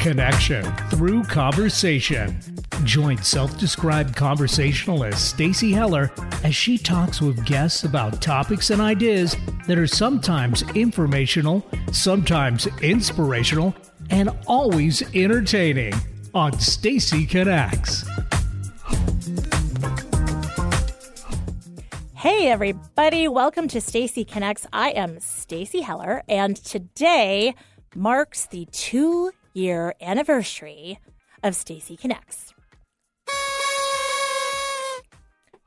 Connection through conversation. Join self-described conversationalist Stacy Heller as she talks with guests about topics and ideas that are sometimes informational, sometimes inspirational, and always entertaining on Stacy Connects. Hey everybody, welcome to Stacy Connects. I am Stacy Heller and today marks the 2 year anniversary of Stacy Connects.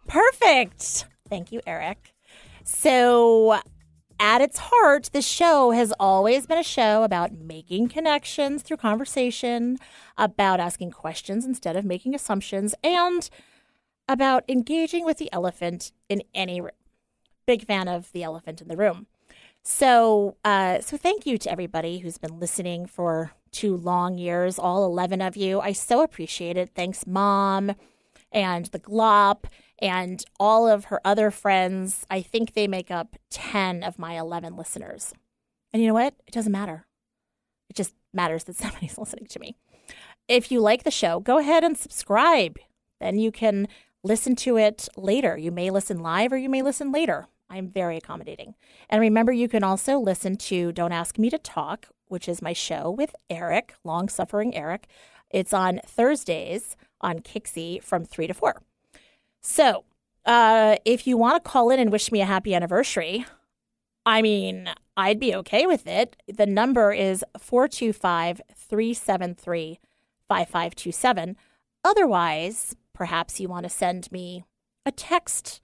Perfect. Thank you, Eric. So, at its heart, the show has always been a show about making connections through conversation, about asking questions instead of making assumptions, and about engaging with the elephant in any room. Big fan of the elephant in the room. So, uh, so thank you to everybody who's been listening for two long years, all 11 of you. I so appreciate it. Thanks, Mom and the Glop and all of her other friends. I think they make up 10 of my 11 listeners. And you know what? It doesn't matter. It just matters that somebody's listening to me. If you like the show, go ahead and subscribe. Then you can listen to it later. You may listen live or you may listen later. I'm very accommodating. And remember, you can also listen to Don't Ask Me to Talk, which is my show with Eric, long suffering Eric. It's on Thursdays on Kixie from 3 to 4. So, uh, if you want to call in and wish me a happy anniversary, I mean, I'd be okay with it. The number is 425 373 5527. Otherwise, perhaps you want to send me a text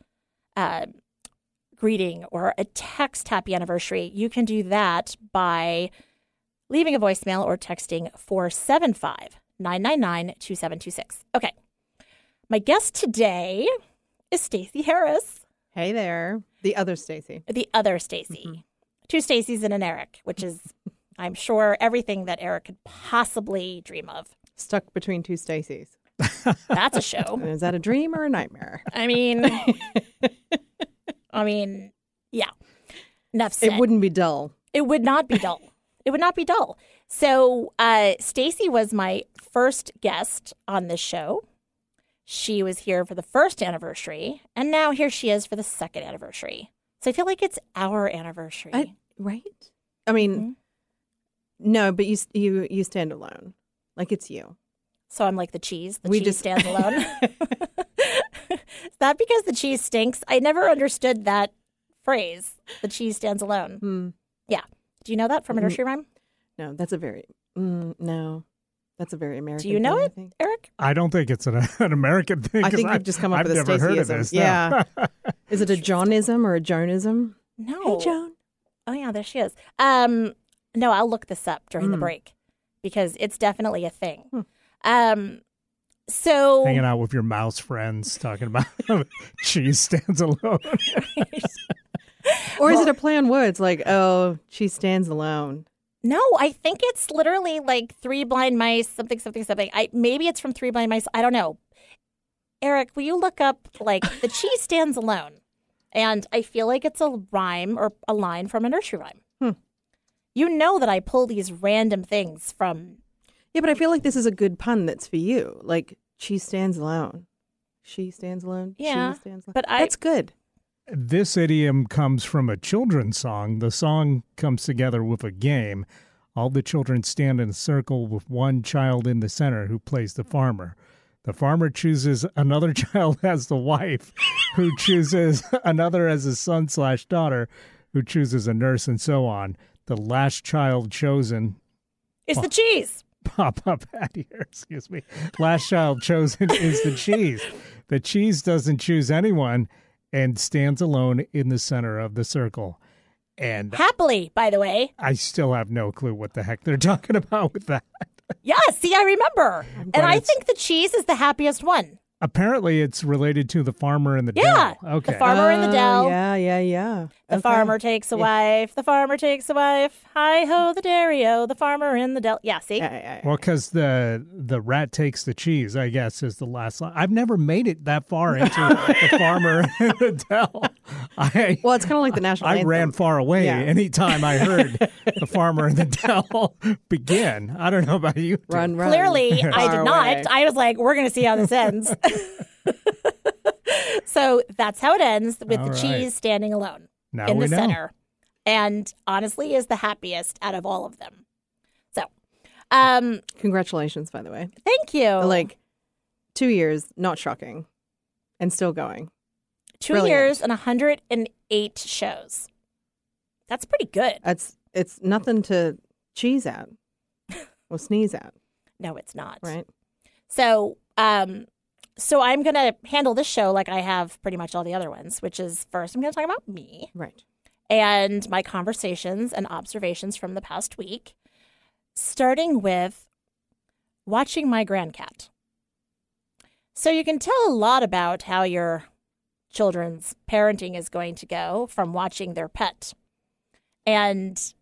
uh, greeting or a text happy anniversary, you can do that by leaving a voicemail or texting 475 999 2726. Okay. My guest today is Stacy Harris. Hey there. The other Stacy. The other Stacy. Mm-hmm. Two Stacys and an Eric, which is, I'm sure, everything that Eric could possibly dream of. Stuck between two Stacys. That's a show. is that a dream or a nightmare? I mean, I mean, yeah. Enough said. It wouldn't be dull. It would not be dull. it would not be dull. So, uh, Stacy was my first guest on this show. She was here for the first anniversary, and now here she is for the second anniversary. So I feel like it's our anniversary, I, right? I mean, mm-hmm. no, but you you you stand alone, like it's you. So I'm like the cheese. The we cheese just... stands alone. Is that because the cheese stinks? I never understood that phrase. The cheese stands alone. Mm. Yeah. Do you know that from a nursery rhyme? No, that's a very mm, no. That's a very American. Do you know thing, it, Eric? I don't think it's an, an American thing. I think you've just come up I've with a never heard of this. Yeah. is it a Johnism or a Jonism? No. Hey, Joan. Oh yeah, there she is. Um, no, I'll look this up during mm. the break because it's definitely a thing. Hmm. Um, so hanging out with your mouse friends talking about cheese stands alone. or is it a play on words like, oh, she stands alone? No, I think it's literally like three blind mice, something, something, something. I maybe it's from three blind mice. I don't know. Eric, will you look up like the cheese stands alone? And I feel like it's a rhyme or a line from a nursery rhyme. Hmm. You know that I pull these random things from yeah, but I feel like this is a good pun that's for you. Like she stands alone. She stands alone. Yeah, she stands alone. But I, that's good. This idiom comes from a children's song. The song comes together with a game. All the children stand in a circle with one child in the center who plays the farmer. The farmer chooses another child as the wife, who chooses another as a son slash daughter, who chooses a nurse, and so on. The last child chosen is the cheese pop up at here. Excuse me. Last child chosen is the cheese. The cheese doesn't choose anyone and stands alone in the center of the circle. And happily, by the way. I still have no clue what the heck they're talking about with that. yeah, see, I remember. and I think the cheese is the happiest one. Apparently, it's related to the farmer and the Yeah, dell. Okay. the farmer in the Oh, dell. Yeah, yeah, yeah. The Okay. farmer takes a Yeah. wife. The farmer takes a wife. Hi ho, the dairy-o. The farmer in the dell. Yeah, see? Yeah, yeah, yeah. well, because the the rat takes the cheese, I guess, is the last line. I've never made it that far into the farmer and the dell. I Well, it's kind of like the national I anthem. ran far away Yeah. anytime I heard the farmer and the dell begin. I don't know about you. two. Run, run. Clearly, I did away. not. I was like, we're going to see how this ends. so that's how it ends with All the right. cheese standing alone Now in the know. center. And honestly, is the happiest out of all of them. So, um, Congratulations, by the way. thank you. Like two years, not shocking, and still going. two brilliant. years and 108 shows. That's pretty good. It's it's nothing to cheese at, or sneeze at, No, it's not. right? So, um, so I'm going to handle this show like I have pretty much all the other ones, which is first I'm going to talk about me Right. and my conversations and observations from the past week, starting with watching my grandcat. So you can tell a lot about how your children's parenting is going to go from watching their pet. And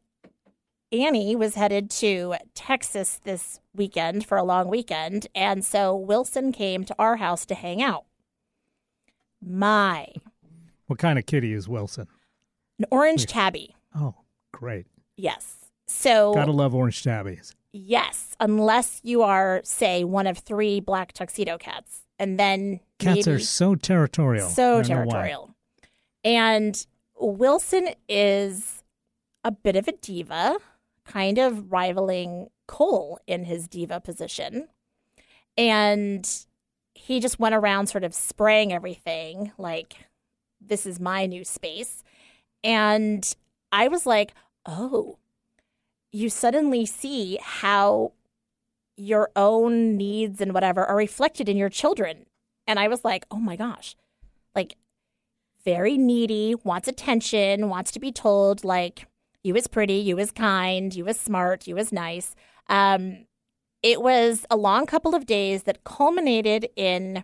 Annie was headed to Texas this weekend for a long weekend, and so Wilson came to our house to hang out. My What kind of kitty is Wilson? an orange tabby. Oh, great. Yes. So Gotta love orange tabbies. yes, unless you are, say, one of three black tuxedo cats, and then Cats are so territorial. So don't know why. territorial. And Wilson is a bit of a diva, kind of rivaling Cole in his diva position. And he just went around sort of spraying everything like, this is my new space. And I was like, oh, you suddenly see how your own needs and whatever are reflected in your children. And I was like, oh my gosh, like very needy, wants attention, wants to be told, like, you was pretty, you was kind, you was smart, you was nice. Um, it was a long couple of days that culminated in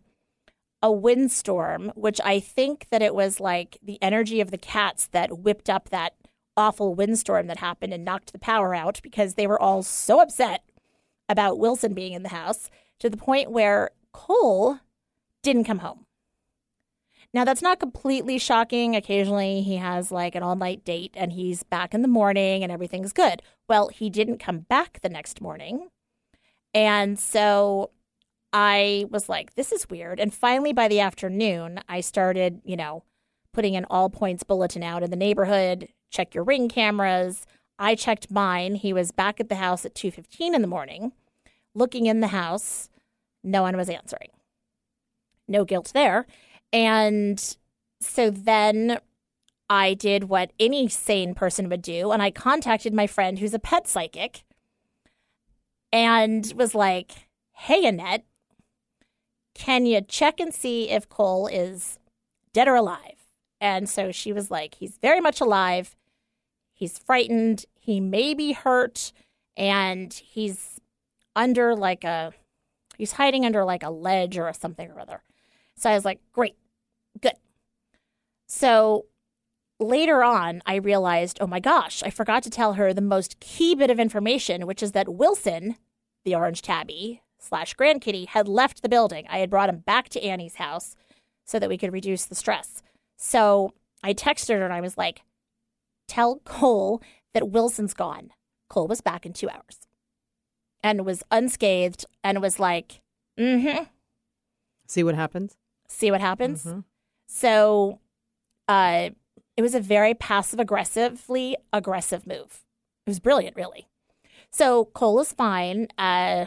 a windstorm, which I think that it was like the energy of the cats that whipped up that awful windstorm that happened and knocked the power out because they were all so upset about Wilson being in the house to the point where Cole didn't come home. Now, that's not completely shocking. Occasionally, he has like an all night date and he's back in the morning and everything's good. Well, he didn't come back the next morning. And so I was like, this is weird. And finally, by the afternoon, I started, you know, putting an all points bulletin out in the neighborhood, check your ring cameras. I checked mine. He was back at the house at 2:15 in the morning, looking in the house. No one was answering. No guilt there. And so then I did what any sane person would do and I contacted my friend who's a pet psychic and was like, "Hey Annette, can you check and see if Cole is dead or alive?" And so she was like, "He's very much alive. He's frightened. He may be hurt and he's under like a he's hiding under like a ledge or something or other." So I was like, "Great. Good." So later on, I realized, oh my gosh, I forgot to tell her the most key bit of information, which is that Wilson, the orange tabby slash grand kitty, had left the building. I had brought him back to Annie's house so that we could reduce the stress. So I texted her and I was like, tell Cole that Wilson's gone. Cole was back in two hours and was unscathed and was like, mm hmm, See what happens. see what happens. Mhm. So uh, it was a very passive aggressively aggressive move. It was brilliant, really. So Cole is fine. Uh,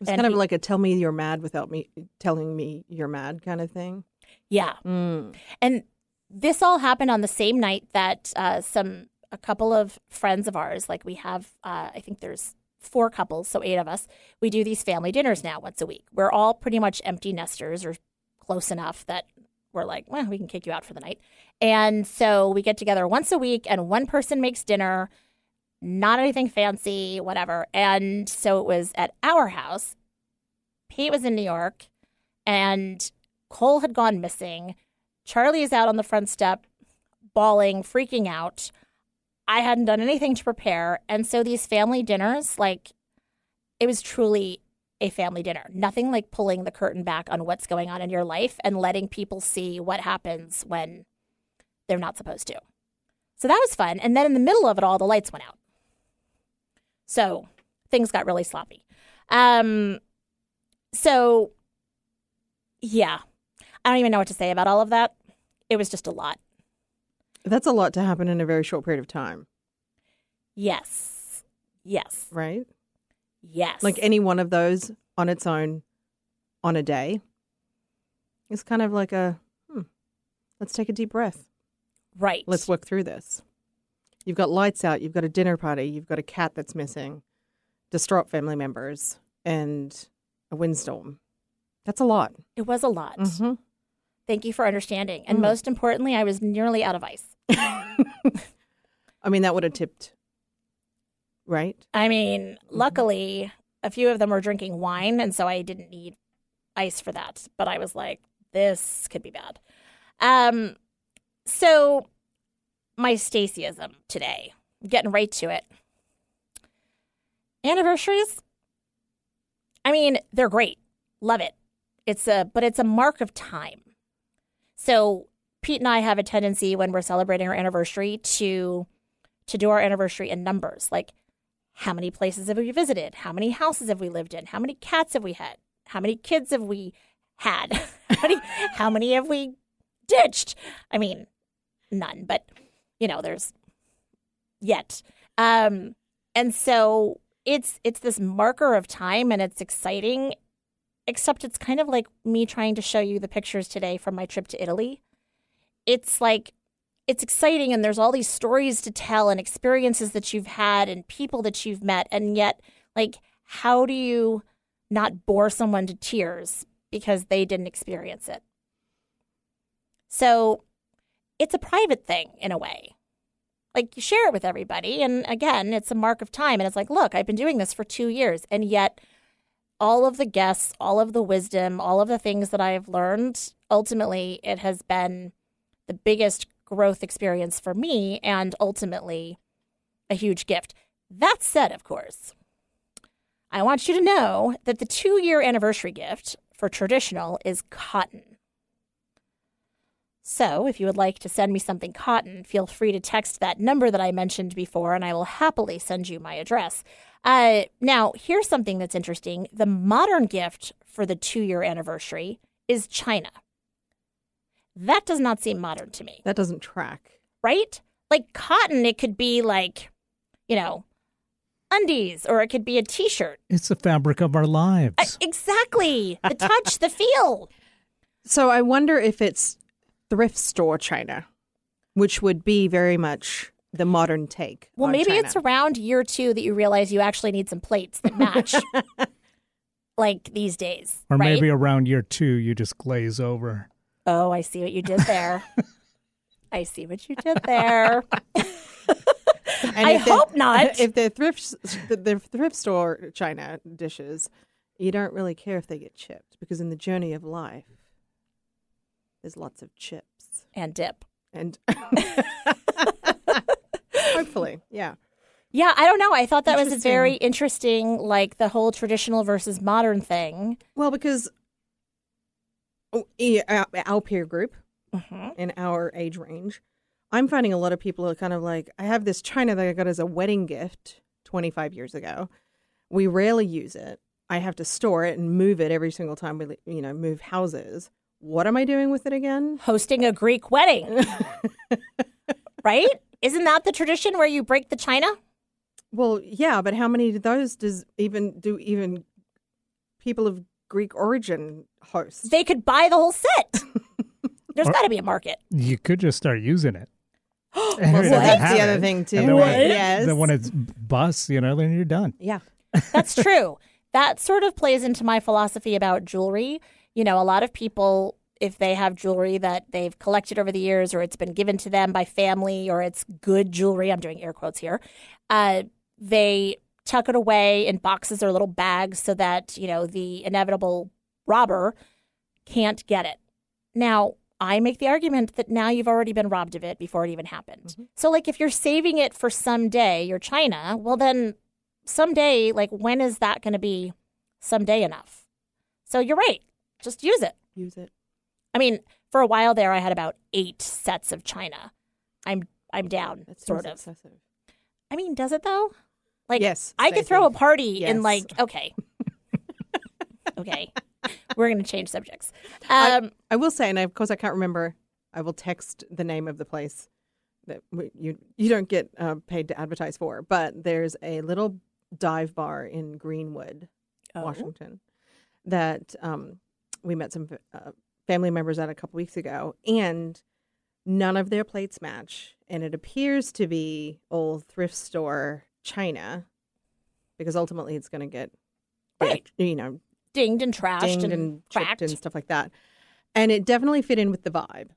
It's kind of like a tell me you're mad without me telling me you're mad kind of thing. yeah. Mm. And this all happened on the same night that uh, some, a couple of friends of ours, like we have, uh, I think there's four couples, so eight of us, we do these family dinners now once a week. We're all pretty much empty nesters or close enough that we're like, well, we can kick you out for the night. And so we get together once a week and one person makes dinner, not anything fancy, whatever. And so it was at our house. Pete was in New York and Cole had gone missing. Charlie is out on the front step, bawling, freaking out. I hadn't done anything to prepare. And so these family dinners, like, it was truly a family dinner. Nothing like pulling the curtain back on what's going on in your life and letting people see what happens when they're not supposed to. So that was fun. And then in the middle of it all, the lights went out. So things got really sloppy. Um, so, yeah, I don't even know what to say about all of that. It was just a lot. That's a lot to happen in a very short period of time, Yes. Yes. right? Yes. Like any one of those on its own on a day is kind of like a, hmm, let's take a deep breath. right. Let's work through this. You've got lights out, you've got a dinner party, you've got a cat that's missing, distraught family members, and a windstorm. That's a lot. It was a lot. hmm Thank you for understanding. And Mm. most importantly, I was nearly out of ice. I mean, that would have tipped, right? I mean, Mm-hmm. luckily, a few of them were drinking wine, and so I didn't need ice for that. But I was like, this could be bad. Um, so my Stacyism today, getting right to it. Anniversaries. I mean, they're great. Love it. It's a but it's a mark of time. So Pete and I have a tendency when we're celebrating our anniversary to to do our anniversary in numbers. Like how many places have we visited? How many houses have we lived in? How many cats have we had? How many kids have we had? how, many, how many have we ditched? I mean, none, but you know, there's yet. Um, and so it's it's this marker of time and it's exciting, except it's kind of like me trying to show you the pictures today from my trip to Italy. It's like it's exciting and there's all these stories to tell and experiences that you've had and people that you've met. And yet like how do you not bore someone to tears because they didn't experience it? So it's a private thing in a way. Like you share it with everybody and again it's a mark of time and it's like look i've been doing this for two years. And yet all of the guests all of the wisdom all of the things that i've learned ultimately it has been the biggest growth experience for me and ultimately a huge gift. That said, of course, I want you to know that the two year anniversary gift for traditional is cotton. So, if you would like to send me something cotton, feel free to text that number that I mentioned before, and I will happily send you my address. Uh, now, here's something that's interesting the modern gift for the two year anniversary is China. That does not seem modern to me That doesn't track. right? Like cotton, it could be like, you know, undies or it could be a t shirt. It's the fabric of our lives. Exactly. The touch, the feel. So I wonder if it's thrift store China, which would be very much the modern take. Well, on maybe China. it's around year two that you realize you actually need some plates that match. like these days. or right? maybe around year two, you just glaze over. Oh, I see what you did there. I see what you did there. I hope not. If they're thrift, the thrift store China dishes, you don't really care if they get chipped because in the journey of life, there's lots of chips and dip. and hopefully, yeah. Yeah, I don't know. I thought that was a very interesting, like the whole traditional versus modern thing. Well, because our, our peer group hmm in our age range, I'm finding a lot of people are kind of like, I have this china that I got as a wedding gift 25 years ago. We rarely use it. I have to store it and move it every single time we, you know, move houses. What am I doing with it again? Hosting a Greek wedding, right? Isn't that the tradition where you break the china? Well, yeah, but how many of those does even do even people of Greek origin host? They could buy the whole set. There's got to be a market. You could just start using it. well, so that's the other it. thing too. And then when, it- Yes. then when it's busts, you know, then you're done. yeah. That's true. that sort of plays into my philosophy about jewelry. You know, a lot of people, if they have jewelry that they've collected over the years or it's been given to them by family or it's good jewelry, I'm doing air quotes here, uh, they tuck it away in boxes or little bags so that, you know, the inevitable robber can't get it. Now, I make the argument that now you've already been robbed of it before it even happened. Mm-hmm. So, like, if you're saving it for someday, your China, well, then someday, like, when is that going to be someday enough? So, you're right. Just use it. Use it. I mean, for a while there, I had about eight sets of China. I'm I'm down, That sort of. excessive. I mean, does it though? Like, Yes, I could throw a party and Yes. like, okay, okay, we're gonna change subjects. I- Um, I will say, and of course I can't remember. I will text the name of the place that we, you you don't get uh, paid to advertise for, but there's a little dive bar in Greenwood, Oh. Washington, that um, we met some uh, family members at a couple weeks ago, and none of their plates match, and it appears to be old thrift store china, because ultimately it's going to get Right. you know dinged and trashed dinged and, and, cracked. and stuff like that. And it definitely fit in with the vibe.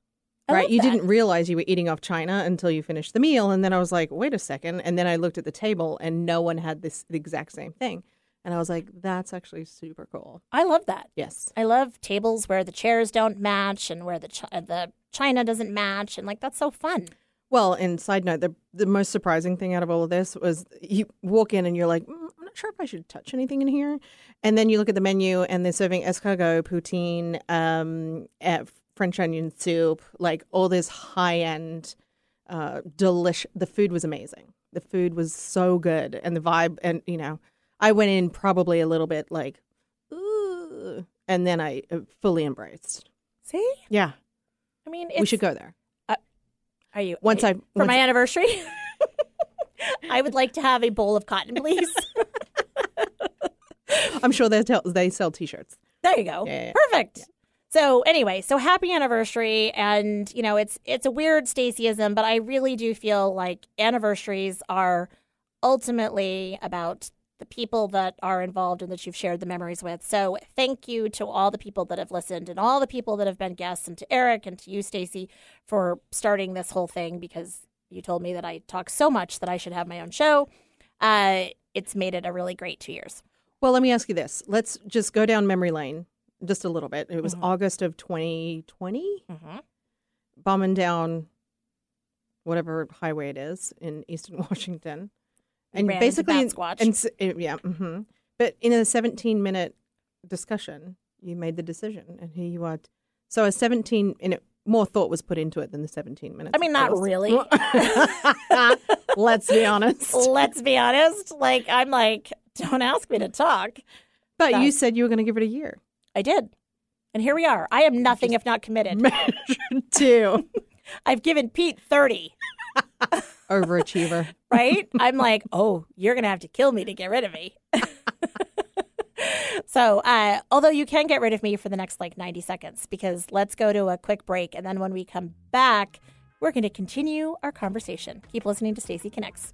I right? You that. didn't realize you were eating off China until you finished the meal. And then I was like, wait a second. And then I looked at the table and no one had this the exact same thing. And I was like, that's actually super cool. I love that. Yes. I love tables where the chairs don't match and where the chi- uh, the china doesn't match, and like that's so fun. Well, and side note, the the most surprising thing out of all of this was you walk in and you're like, mm, I'm not sure if I should touch anything in here. And then you look at the menu and they're serving escargot, poutine, um, eh, French onion soup, like all this high end, uh, delicious. The food was amazing. The food was so good, and the vibe, and you know, I went in probably a little bit like, ooh, and then I uh, fully embraced. See, Yeah, I mean, we should go there Are you once eh, I for my anniversary? I would like to have a bowl of cotton, please. I'm sure they tell, they sell T-shirts. There you go. Yeah, yeah, yeah. Perfect. So anyway, so happy anniversary, and you know it's it's a weird Stacyism, but I really do feel like anniversaries are ultimately about the people that are involved and that you've shared the memories with. So thank you to all the people that have listened and all the people that have been guests, and to Eric and to you, Stacy, for starting this whole thing because you told me that I talk so much that I should have my own show. Uh, it's made it a really great two years. Well, let me ask you this. Let's just go down memory lane just a little bit. It was Mhm. August of 2020, Mm-hmm. bombing down whatever highway it is in Eastern Washington, and basically, Squatch. and uh, yeah, hmm but in a 17 minute discussion, you made the decision, and here you are. So a 17, and it, more thought was put into it than the 17 minutes. I mean, not really. Let's be honest. Let's be honest. Like, I'm like, don't ask me to talk. But you said you were going to give it a year. I did. And here we are. I am nothing if not committed. Measured two. I've given Pete 30, Overachiever. right? I'm like, oh, you're going to have to kill me to get rid of me. so, uh, although you can get rid of me for the next like 90 seconds, because let's go to a quick break. And then when we come back, we're going to continue our conversation. Keep listening to Stacy Connects.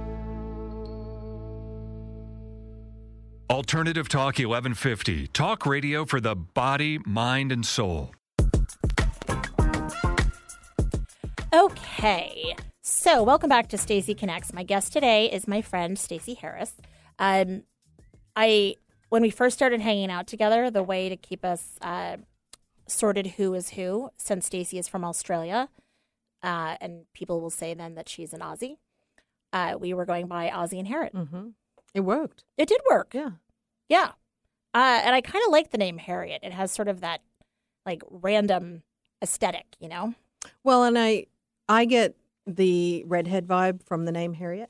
Alternative Talk 1150. Talk radio for the body, mind, and soul. Okay. So, welcome back to Stacy Connects. My guest today is my friend Stacy Harris. Um, I when we first started hanging out together, the way to keep us uh, sorted who is who, since Stacy is from Australia, uh, and people will say then that she's an Aussie. Uh, we were going by Aussie and Harriet. hmm It worked. It did work. Yeah. Yeah. Uh, and I kind of like the name Harriet. It has sort of that like random aesthetic, you know? Well, and I I get the redhead vibe from the name Harriet,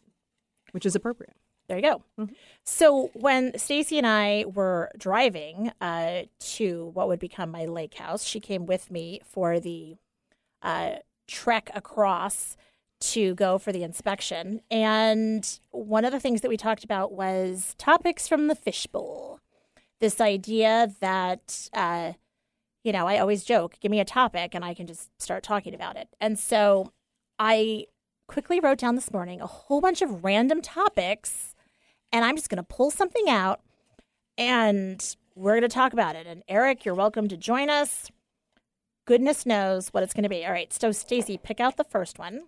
which is appropriate. There you go. Mhm. So when Stacy and I were driving uh, to what would become my lake house, she came with me for the uh, trek across to go for the inspection. And one of the things that we talked about was topics from the fishbowl. This idea that, uh, you know, I always joke, give me a topic and I can just start talking about it. And so I quickly wrote down this morning a whole bunch of random topics and I'm just going to pull something out and we're going to talk about it. And Eric, you're welcome to join us. Goodness knows what it's going to be. All right. So, Stacy, pick out the first one.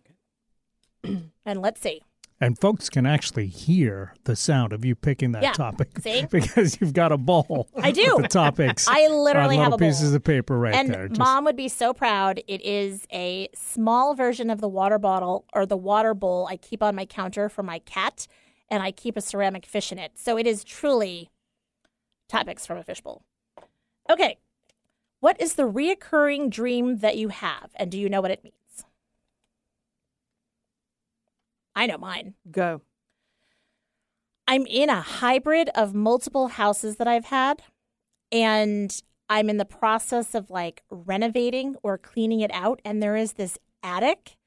and let's see. And folks can actually hear the sound of you picking that Yeah. topic See? because you've got a bowl. I do. the topics. I literally have a bowl. pieces of paper right and there. Just- mom would be so proud. It is a small version of the water bottle or the water bowl I keep on my counter for my cat, and I keep a ceramic fish in it. So it is truly topics from a fishbowl. Okay. What is the reoccurring dream that you have, and do you know what it means? I know mine. Go. I'm in a hybrid of multiple houses that I've had, and I'm in the process of like renovating or cleaning it out. And there is this attic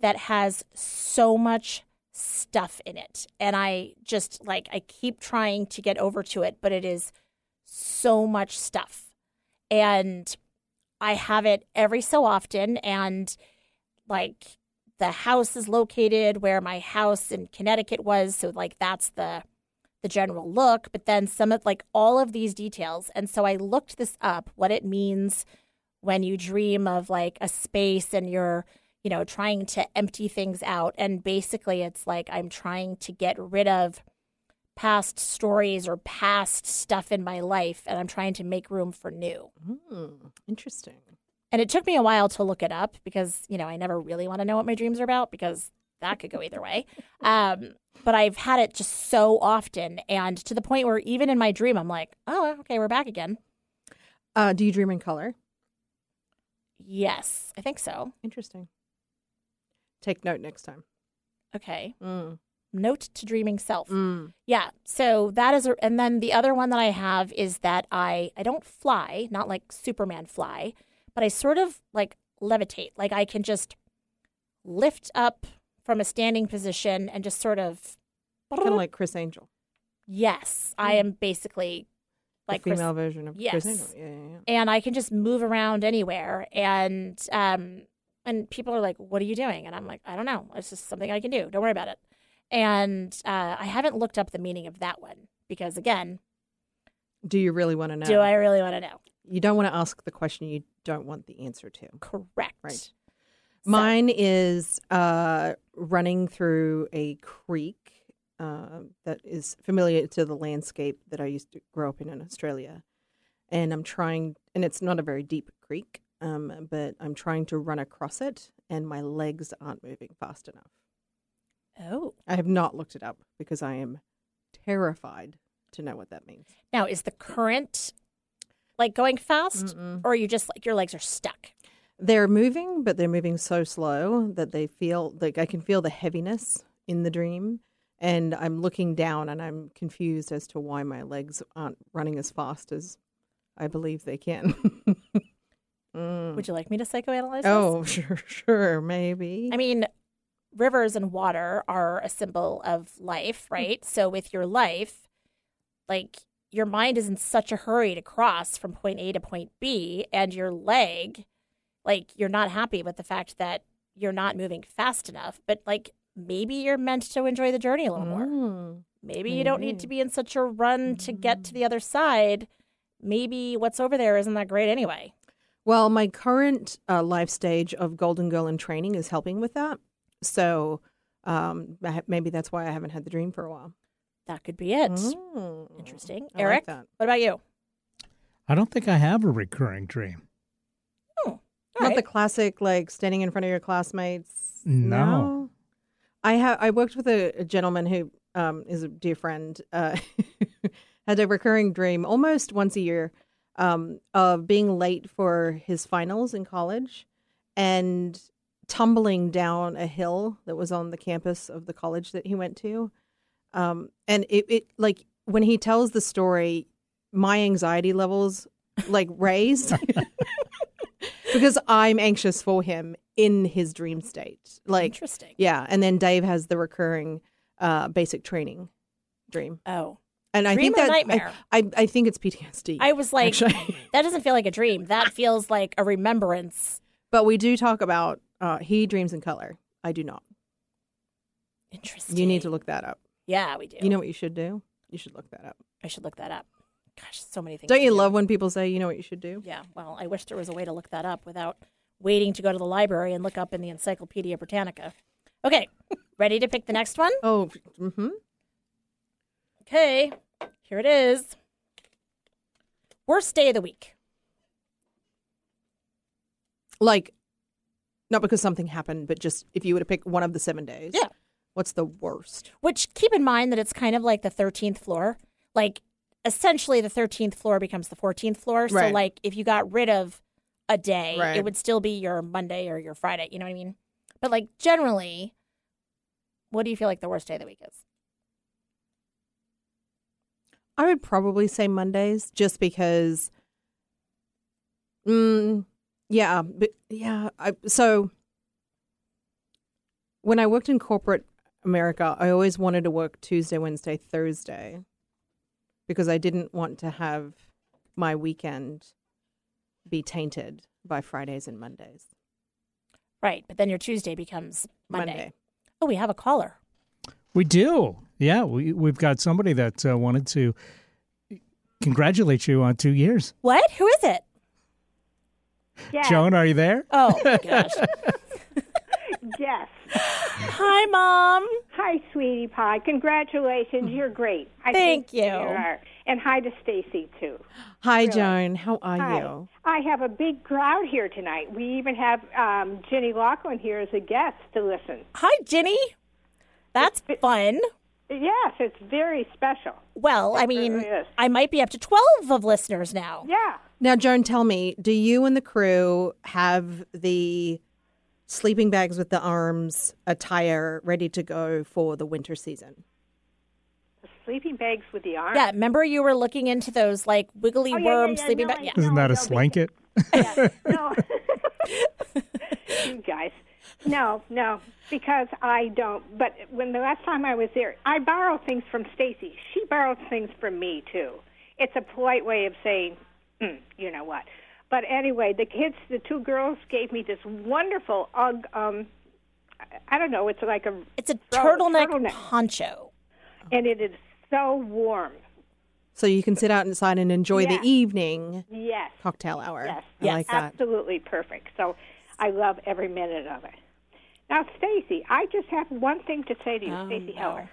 that has so much stuff in it. And I just like, I keep trying to get over to it, but it is so much stuff. And I have it every so often. And like, the house is located where my house in Connecticut was, so like that's the the general look, but then some of like all of these details. And so I looked this up what it means when you dream of like a space and you're, you know, trying to empty things out and basically it's like I'm trying to get rid of past stories or past stuff in my life and I'm trying to make room for new. Hmm, interesting. And it took me a while to look it up because, you know, I never really want to know what my dreams are about because that could go either way. Um, but I've had it just so often and to the point where even in my dream, I'm like, oh, okay, we're back again. Uh, do you dream in color? Yes, I think so. Interesting. Take note next time. Okay. Mm. Note to dreaming self. Mm. Yeah. So that is, a, and then the other one that I have is that I I don't fly, not like Superman fly, but I sort of like levitate. Like I can just lift up from a standing position and just sort of. Kind of like Criss Angel, Yes, I Mm. am basically like the Criss- female version of Criss Yes. Angel. Yeah, yeah, yeah. and I can just move around anywhere. And um, and people are like, "What are you doing?" And I'm like, "I don't know. It's just something I can do. Don't worry about it." And uh, I haven't looked up the meaning of that one because, again, Do you really want to know? do I really want to know? You don't want to ask the question you don't want the answer to. Correct. Right. So- Mine is uh, running through a creek uh, that is familiar to the landscape that I used to grow up in in Australia. And I'm trying, and it's not a very deep creek, um, but I'm trying to run across it, and my legs aren't moving fast enough. Oh, I have not looked it up because I am terrified to know what that means. now is the current like going fast, Mm-mm. or are you just like your legs are stuck? They're moving, but they're moving so slow that they feel like I can feel the heaviness in the dream. And I'm looking down and I'm confused as to why my legs aren't running as fast as I believe they can. Mm. Would you like me to psychoanalyze this? Oh, sure, sure, maybe. I mean, rivers and water are a symbol of life, right? So with your life, like your mind is in such a hurry to cross from point A to point B, and your leg, like you're not happy with the fact that you're not moving fast enough, but like maybe you're meant to enjoy the journey a little more. Mm. Maybe you don't need to be in such a run to get to the other side. Maybe what's over there isn't that great anyway. Well, my current uh, life stage of Golden Girl in training is helping with that. So um, maybe that's why I haven't had the dream for a while. That could be it. Mm. Interesting. I like Eric, that. what about you? I don't think I have a recurring dream. All Not right. the classic like standing in front of your classmates. No. I have. I worked with a, a gentleman who um, is a dear friend, uh, had a recurring dream almost once a year um, of being late for his finals in college and tumbling down a hill that was on the campus of the college that he went to. Um, and it, it like when he tells the story, my anxiety levels like raised because I'm anxious for him in his dream state. Like, Interesting. yeah. And then Dave has the recurring uh, basic training dream. Oh, And I think or that I- nightmare? I, I, think it's PTSD. I was like, that doesn't feel like a dream. That feels like a remembrance. but we do talk about uh, he dreams in color. I do not. Interesting. You need to look that up. Yeah, we do. You know what you should do? You should look that up. I should look that up. Gosh, so many things. Don't you do. love when people say, you know what you should do? Yeah. Well, I wish there was a way to look that up without waiting to go to the library and look up in the Encyclopedia Britannica. Okay, ready to pick the next one? Oh, mm-hmm. Okay, here it is. Worst day of the week. like not because something happened, but just if you were to pick one of the seven days. Yeah. What's the worst? Which keep in mind that it's kind of like the 13th floor. Like essentially the 13th floor becomes the 14th floor. So Right. like if you got rid of a day, Right. it would still be your Monday or your Friday, you know what I mean? But like generally what do you feel like the worst day of the week is? I would probably say Mondays just because mm, yeah, but yeah, I so when I worked in corporate America, I always wanted to work Tuesday, Wednesday, Thursday because I didn't want to have my weekend be tainted by Fridays and Mondays. Right, but then your Tuesday becomes Monday. Monday. Oh, we have a caller. We do. Yeah, we, we've got somebody that uh, wanted to congratulate you on two years. What? Who is it? Yes, Joan, are you there? Oh my gosh. yes. Hi, mom. Hi, sweetie pie. Congratulations, you're great. I Thank think you. are. And hi to Stacy too. Hi, Joan. How are Hi. you? I have a big crowd here tonight. We even have um, Jenny Lachlan here as a guest to listen. Hi, Ginny. That's fun. Yes, it's very special. Well, I mean, really. I might be up to 12 of listeners now. Yeah. Now, Joan, tell me, do you and the crew have the sleeping bags with the arms attire ready to go for the winter season? The sleeping bags with the arms. Yeah, remember you were looking into those like wiggly Oh, yeah, yeah, worm yeah, sleeping no, bag? Yeah. Isn't that a no, slanket? Yeah, no. you guys. No, no, because I don't. But when the last time I was there, I borrow things from Stacy. She borrows things from me too. It's a polite way of saying, mm, you know what. But anyway, the kids, the two girls, gave me this wonderful UGG. Um, I- I don't know. It's like a It's a turtleneck, turtleneck. poncho. and it is so warm. So you can sit out inside and enjoy Yeah. the evening Yes. cocktail hour. Yes, I yes, like that. absolutely perfect. So I love every minute of it. Now, Stacy, I just have one thing to say to you, Oh, Stacy no. Heller.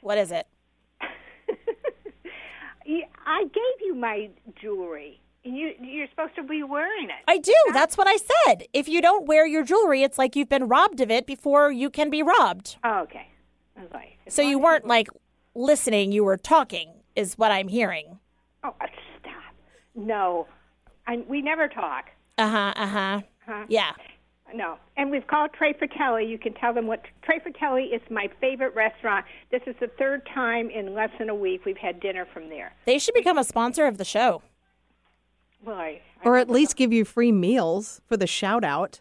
What is it? I gave you my jewelry. You, you're supposed to be wearing it. I do. That's what I said. If you don't wear your jewelry, it's like you've been robbed of it before you can be robbed. Oh, okay. Like, So you weren't like listening, you were talking, is what I'm hearing. Oh, uh, stop. No, I, we never talk. Uh huh, uh huh. Huh? Yeah. No. And we've called Tre Fratelli. You can tell them what Tre Fratelli is my favorite restaurant. This is the third time in less than a week we've had dinner from there. They should become a sponsor of the show. Well, I, I Or at least give you free meals for the shout out,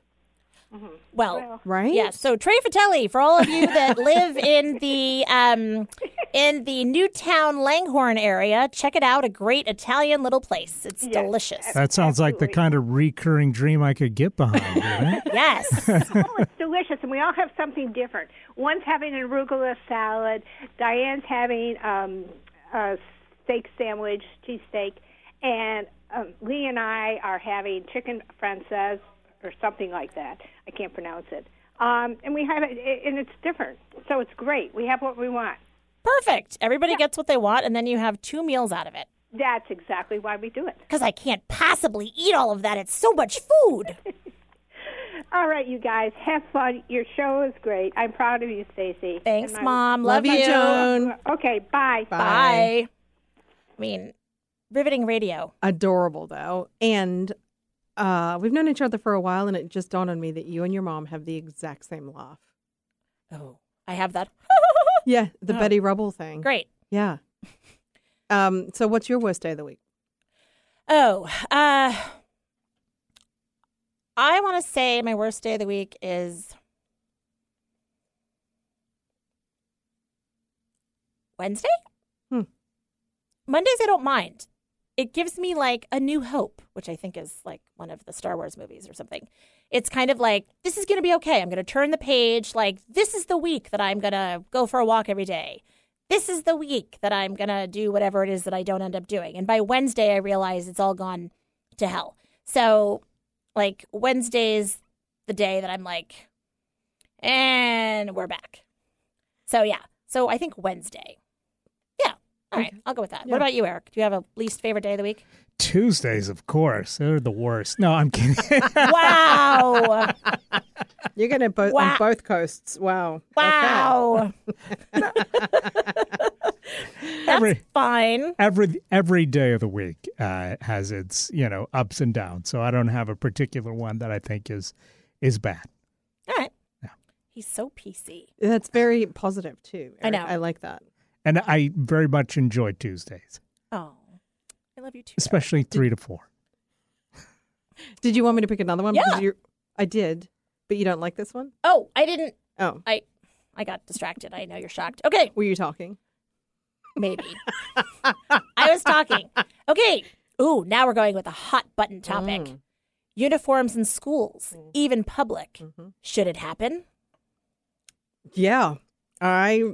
Well, Well, right? yeah. So Tre Fratelli, for all of you that live in the um, in the Newtown Langhorne area, check it out. A great Italian little place. It's Yes. delicious. That sounds like the kind of recurring dream I could get behind. doesn't? Yes. oh, it's delicious, and we all have something different. One's having an arugula salad. Diane's having um, a steak sandwich, cheesesteak, and um, Lee and I are having chicken frances or something like that. I can't pronounce it. Um, and we have it, and it's different, so it's great. We have what we want. Perfect. Everybody gets what they want, and then you have two meals out of it. That's exactly why we do it. Because I can't possibly eat all of that. It's so much food. All right, you guys, have fun. Your show is great. I'm proud of you, Stacy. Thanks, And Mom. Love Love, you, Joan. Okay, bye. Bye. Bye. I mean, riveting radio. Adorable though, and uh, we've known each other for a while, and it just dawned on me that you and your mom have the exact same laugh. Oh, I have that. Yeah, the Oh. Betty Rubble thing. Great. Yeah. Um. So, what's your worst day of the week? Oh, uh, I want to say my worst day of the week is Wednesday. Hmm. Mondays, I don't mind. It gives me like a new hope, which I think is like one of the Star Wars movies or something. It's kind of like, this is going to be okay. I'm going to turn the page. Like, this is the week that I'm going to go for a walk every day. This is the week that I'm going to do whatever it is that I don't end up doing. And by Wednesday, I realize it's all gone to hell. So, like, Wednesday's the day that I'm like, and we're back. So, yeah. So, I think Wednesday. Yeah. All right. I'll go with that. Yeah. What about you, Eric? Do you have a least favorite day of the week? Tuesdays, of course, they're the worst. No, I'm kidding. Wow. You're going to both Wow. on both coasts. Wow. wow. That's Every- fine. every every day of the week uh, has its you know ups and downs. So I don't have a particular one that I think is is bad. All right. Yeah. He's so PC. That's very positive too. I know. I like that. And I very much enjoy Tuesdays, Oh, I love you too. Eric. especially three to four. Did you want me to pick another one? Yeah. Because I did, but you don't like this one. Oh, I didn't. Oh, I I got distracted. I know you're shocked. Okay, were you talking? maybe. I was talking. Okay. Ooh, now we're going with a hot button topic. Mm. Uniforms in schools, even public. Mhm. Should it happen? Yeah, I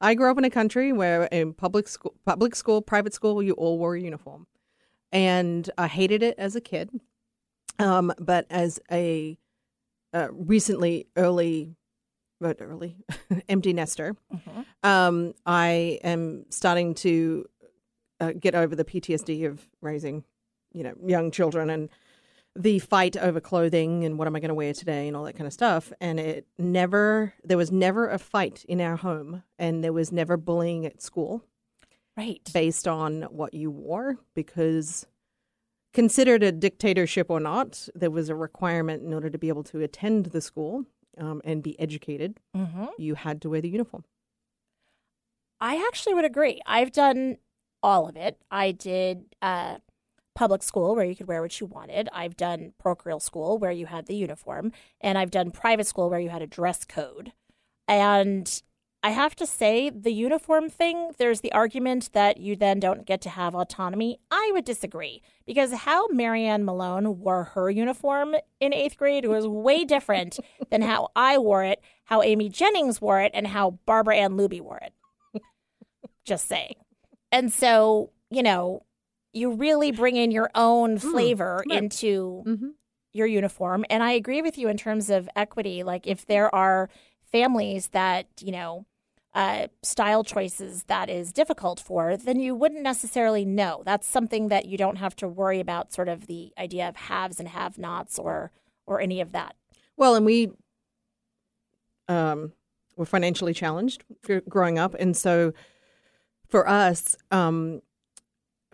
I grew up in a country where in public school, public school, private school, you all wore a uniform, and I hated it as a kid. Um, but as a uh, recently early, but early? Empty nester, um, I am starting to uh, get over the PTSD of raising, you know, young children and the fight over clothing and what am I going to wear today and all that kind of stuff. And it never, there was never a fight in our home, and there was never bullying at school Right. based on what you wore because considered a dictatorship or not, there was a requirement in order to be able to attend the school um, and be educated. hmm You had to wear the uniform. I actually would agree. I've done all of it. I did uh, public school where you could wear what you wanted. I've done parochial school where you had the uniform, and I've done private school where you had a dress code. And I have to say, the uniform thing, there's the argument that you then don't get to have autonomy. I would disagree because how Marianne Malone wore her uniform in eighth grade was way different than how I wore it, how Amy Jennings wore it, and how Barbara Ann Luby wore it. Just saying. And so, you know, you really bring in your own flavor right. into Mm-hmm. your uniform. And I agree with you in terms of equity. Like, if there are families that, you know, uh, style choices that is difficult for, then you wouldn't necessarily know. That's something that you don't have to worry about, sort of the idea of haves and have nots or, or any of that. Well, and we um, were financially challenged gr- growing up, and so for us, um,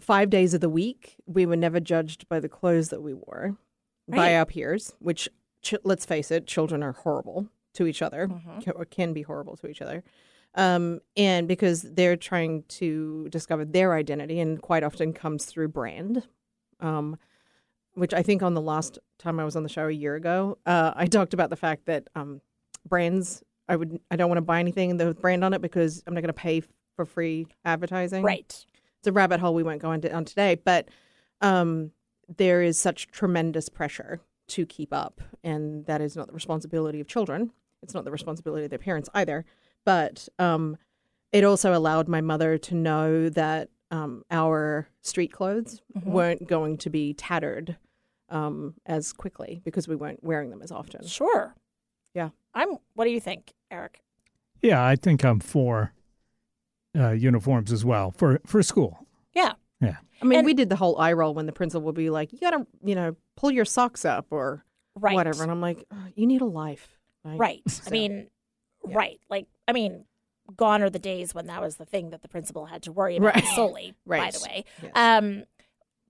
five days of the week, we were never judged by the clothes that we wore by our peers. Which, ch- let's face it, children are horrible to each other, Mhm. ca- or can be horrible to each other. Um, and because they're trying to discover their identity, and quite often comes through brand. Um, which I think on the last time I was on the show a year ago, uh, I talked about the fact that um, brands, I would, I don't want to buy anything with brand on it because I'm not going to pay for free advertising. Right. It's a rabbit hole we won't go into on today, but um, there is such tremendous pressure to keep up, and that is not the responsibility of children. It's not the responsibility of their parents either. But um, it also allowed my mother to know that um, our street clothes Mhm. weren't going to be tattered um, as quickly because we weren't wearing them as often. Sure. Yeah. I'm, what do you think, Eric? Yeah, I think I'm for uh, uniforms as well for for school. Yeah. Yeah, I mean, And- we did the whole eye roll when the principal would be like, "You got to, you know, pull your socks up or Right. whatever," and I'm like, "Oh, "You need a life, right?" Right. I mean, yeah. right. Like, I mean, gone are the days when that was the thing that the principal had to worry about Right. solely. By the way, Yes. um,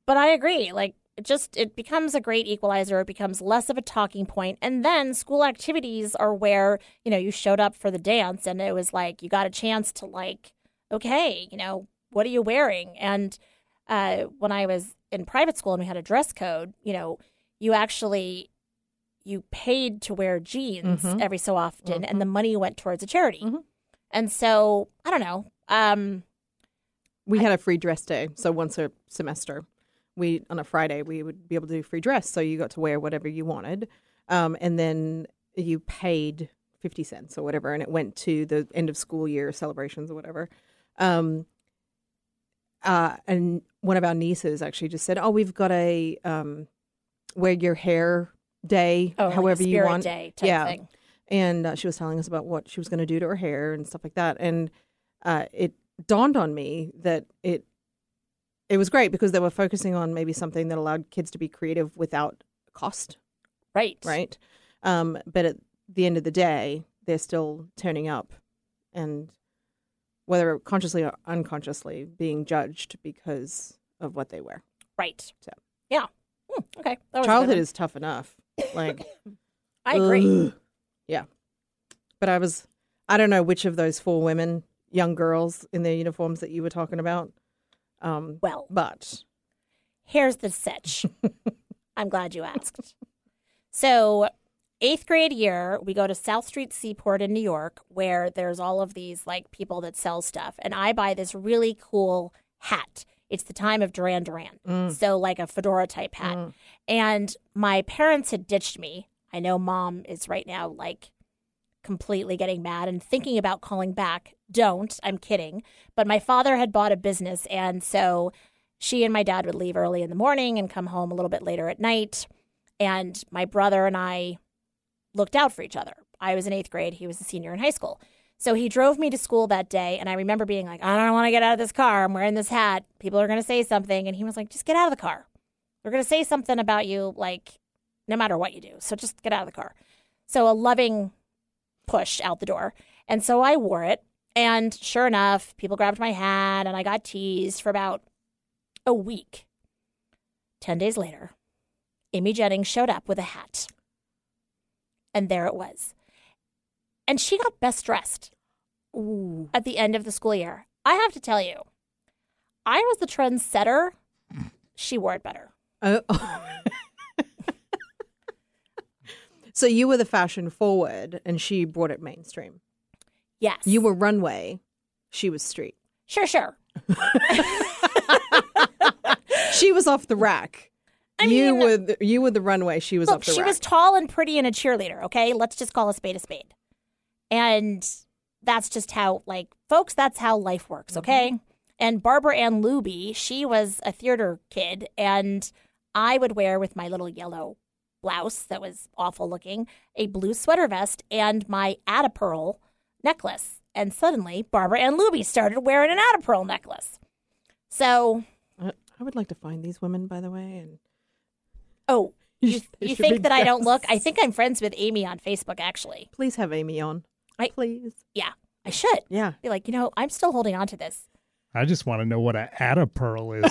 but I agree. Like it just it becomes a great equalizer. It becomes less of a talking point, and then school activities are where you know you showed up for the dance, and it was like you got a chance to like, okay, you know, what are you wearing? And uh, when I was in private school and we had a dress code, you know, you actually you paid to wear jeans Mhm. every so often, Mhm. and the money went towards a charity. Mhm. And so I don't know. Um, we had a free dress day, so once a semester, we on a Friday we would be able to do free dress, so you got to wear whatever you wanted, um, and then you paid fifty cents or whatever, and it went to the end of school year celebrations or whatever. Um, uh, and one of our nieces actually just said, "Oh, we've got a um, wear your hair day, oh, like however you want." day type Yeah. thing. and uh, she was telling us about what she was going to do to her hair and stuff like that and uh, it dawned on me that it it was great because they were focusing on maybe something that allowed kids to be creative without cost Right. right um, but at the end of the day they're still turning up and whether consciously or unconsciously being judged because of what they wear Right. So. Yeah. Hmm, okay. That was childhood is tough enough like I agree. Ugh. Yeah. But I was, I don't know which of those four women, young girls in their uniforms that you were talking about. Um, Well, but here's the sitch. I'm glad you asked. So, eighth grade year, we go to South Street Seaport in New York, where there's all of these like people that sell stuff, and I buy this really cool hat. It's the time of Duran Duran, mm. so like a fedora type hat. Mm. And my parents had ditched me. I know mom is right now like completely getting mad and thinking about calling back. Don't. I'm kidding. But my father had bought a business. And so she and my dad would leave early in the morning and come home a little bit later at night. And my brother and I looked out for each other. I was in eighth grade, he was a senior in high school. So he drove me to school that day. And I remember being like, I don't want to get out of this car. I'm wearing this hat. People are going to say something. And he was like, just get out of the car. They're going to say something about you, like, no matter what you do. So just get out of the car. So a loving push out the door. And so I wore it. And sure enough, people grabbed my hat and I got teased for about a week. 10 days later, Amy Jennings showed up with a hat. And there it was. And she got best dressed ooh, at the end of the school year. I have to tell you, I was the trendsetter. She wore it better. oh. so you were the fashion forward, and she brought it mainstream. Yes. You were runway, she was street. Sure, sure. She was off the rack. I you mean- were the, you were the runway. She was Look, she rack. was tall and pretty and a cheerleader, okay? Let's just call a spade a spade. And that's just how, like, folks, that's how life works, mm-hmm. okay? And Barbara Ann Luby, she was a theater kid, and I would wear with my little yellow blouse that was awful looking, a blue sweater vest, and my Add-a-Pearl necklace. And suddenly, Barbara Ann Luby started wearing an Add-a-Pearl necklace. So, I would like to find these women, by the way, and oh, you, you think that I don't look? I think I'm friends with Amy on Facebook, actually. please have Amy on. I- please. Yeah, I should. Yeah. Be like, you know, I'm still holding on to this. I just want to know what a Atta Pearl is. is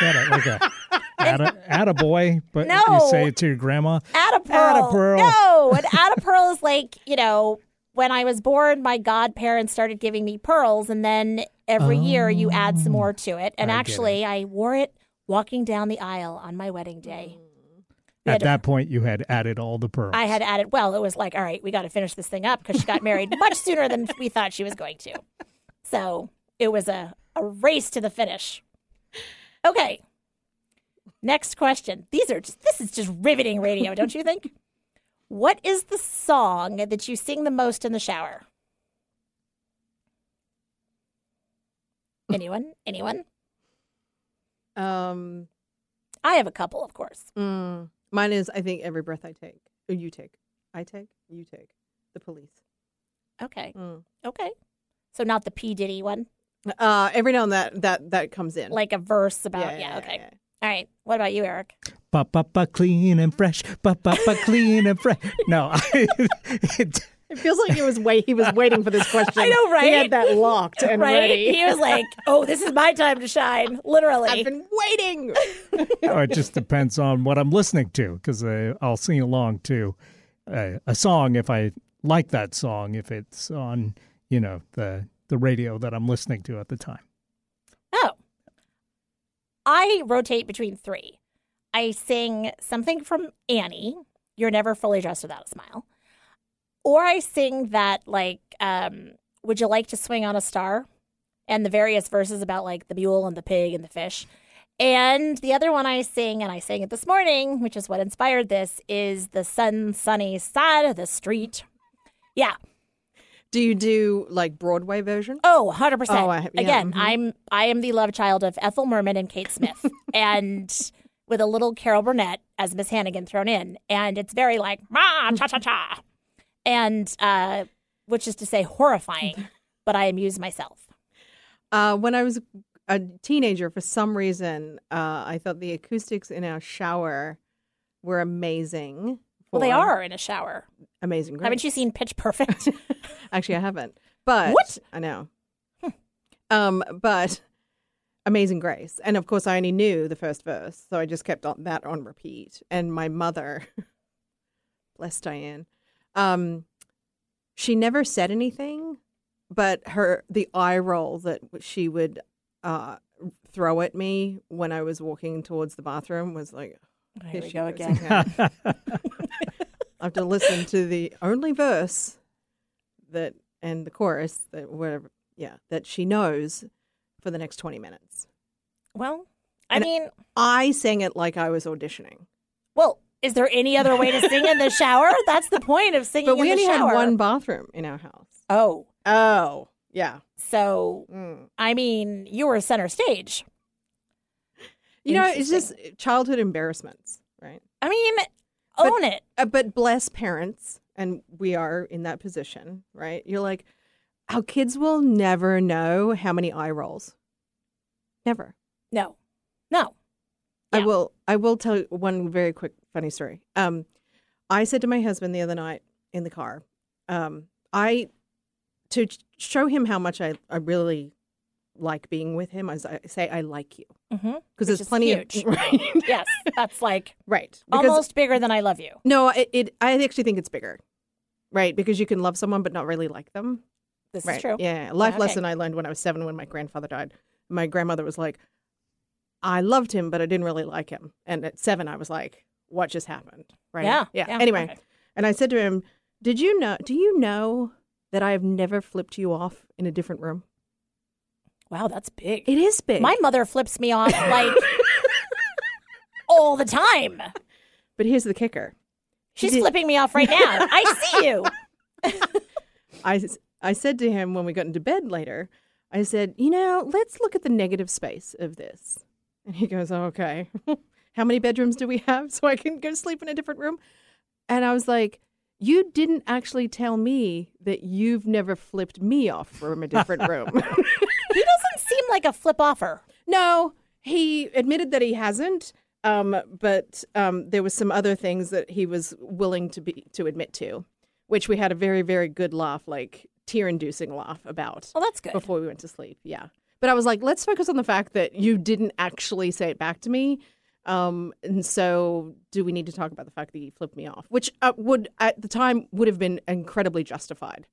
that a, like a Atta, Atta boy? But No. you say it to your grandma. Atta Pearl. Pearl. No, an Atta Pearl is like, you know, when I was born, my godparents started giving me pearls, and then every year you add some more to it. And oh. I get actually, I wore it walking down the aisle on my wedding day. We At had to- that point, you had added all the pearls. I had added, well, it was like, all right, we got to finish this thing up because she got married much sooner than we thought she was going to. So it was a, a race to the finish. Okay. Next question. These are just, this is just riveting radio, don't you think? What is the song that you sing the most in the shower? Anyone? Anyone? Um, I have a couple, of course. mm, mine is I think every breath I take, or you take, I take, you take. The police. Okay. Mm. Okay. So not the P. Diddy one, Uh, every now and that that that comes in. like a verse about, yeah, okay. All right. What about you, Eric? Ba ba ba clean and fresh. Ba ba ba clean and fresh. No, I, it, It feels like he was wait. He was waiting for this question. I know, right? He had that locked and right? ready. He was like, "Oh, this is my time to shine." Literally. I've been waiting. oh, it just depends on what I'm listening to because uh, I'll sing along to uh, a song if I like that song, if it's on, you know, the the radio that I'm listening to at the time. Oh. I rotate between three. I sing something from Annie, You're Never Fully Dressed Without a Smile. Or I sing that, like, um, Would You Like to Swing on a Star? And the various verses about, like, the mule and the pig and the fish. And the other one I sing, and I sang it this morning, which is what inspired this, is The Sun Sunny Side of the Street. Yeah. Do you do like Broadway version? Oh, 100%. Oh, I- yeah, Again, mhm. I'm I am the love child of Ethel Merman and Kate Smith and with a little Carol Burnett as Miss Hannigan thrown in and it's very like ma cha cha cha. And uh which is to say horrifying, but I amuse myself. Uh, when I was a teenager, for some reason, uh, I thought the acoustics in our shower were amazing. Well, they are in a shower. amazing. Grace. Haven't you seen Pitch Perfect? Actually, I haven't. But What? I know. um, but Amazing Grace, and of course, I only knew the first verse, so I just kept on, that on repeat. And my mother, bless Diane, um, she never said anything, but her the eye roll that she would uh, throw at me when I was walking towards the bathroom was like, Here we she go goes again. I have to listen to the only verse that and the chorus that whatever yeah that she knows for the next 20 minutes. Well, I And- mean, I sang it like I was auditioning. well, is there any other way to sing in the shower? That's the point of singing But we in the only had one bathroom in our house. Oh, Oh, yeah. so Mm. I mean, you were center stage. You know, it's just childhood embarrassments, right? I mean, But- own it. Uh, but bless parents, and we are in that position, right? You're like, our kids will never know how many eye rolls. Never. No, no. I Yeah. will. I will tell you one very quick funny story. Um, I said to my husband the other night in the car, um, I to show him how much I, I really like being with him. As I say, I like you Mm-hmm. because there's plenty huge. of right, Yes, that's like right. Because, almost bigger than I love you. no, it, it. I actually think it's bigger, right? Because you can love someone but not really like them. This right. is true. Yeah. Life okay. lesson I learned when I was seven when my grandfather died. My grandmother was like, I loved him, but I didn't really like him. And at seven, I was like, what just happened? Right. Yeah, Yeah. yeah, Anyway. okay. And I said to him, Did you know, do you know that I have never flipped you off in a different room? Wow, that's big. It is big. My mother flips me off like all the time. but here's the kicker. She's did- flipping me off right now. I see you. I I said to him when we got into bed later, I said, you know, let's look at the negative space of this. And he goes, oh, okay. How many bedrooms do we have so I can go sleep in a different room? And I was like, you didn't actually tell me that you've never flipped me off from a different room. He doesn't seem like a flip offer. no, he admitted that he hasn't. Um, but um, there was some other things that he was willing to be to admit to, which we had a very very good laugh, like tear-inducing laugh about Well, that's good. before we went to sleep. Yeah. But I was like, let's focus on the fact that you didn't actually say it back to me. Um, and so do we need to talk about the fact that you flipped me off, which uh, would at the time would have been incredibly justified,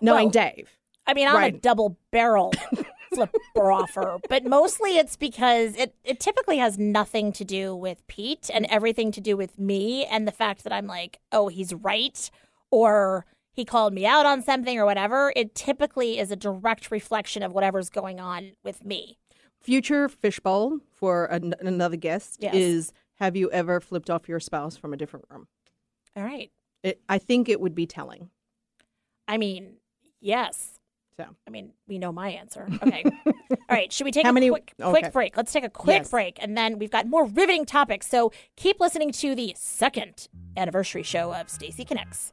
knowing Well, Dave. I mean, I'm a double barrel flipper offer, but mostly it's because it, it typically has nothing to do with Pete and everything to do with me and the fact that I'm like, oh, he's right, or he called me out on something or whatever. It typically is a direct reflection of whatever's going on with me. Future fishbowl for an- another guest Yes. is: Have you ever flipped off your spouse from a different room? All right. It, I think it would be telling. I mean, yes. So I mean, we know my answer. Okay. All right. Should we take How a many- quick, okay. quick break? Let's take a quick Yes. break, and then we've got more riveting topics. So keep listening to the second anniversary show of Stacy Connects.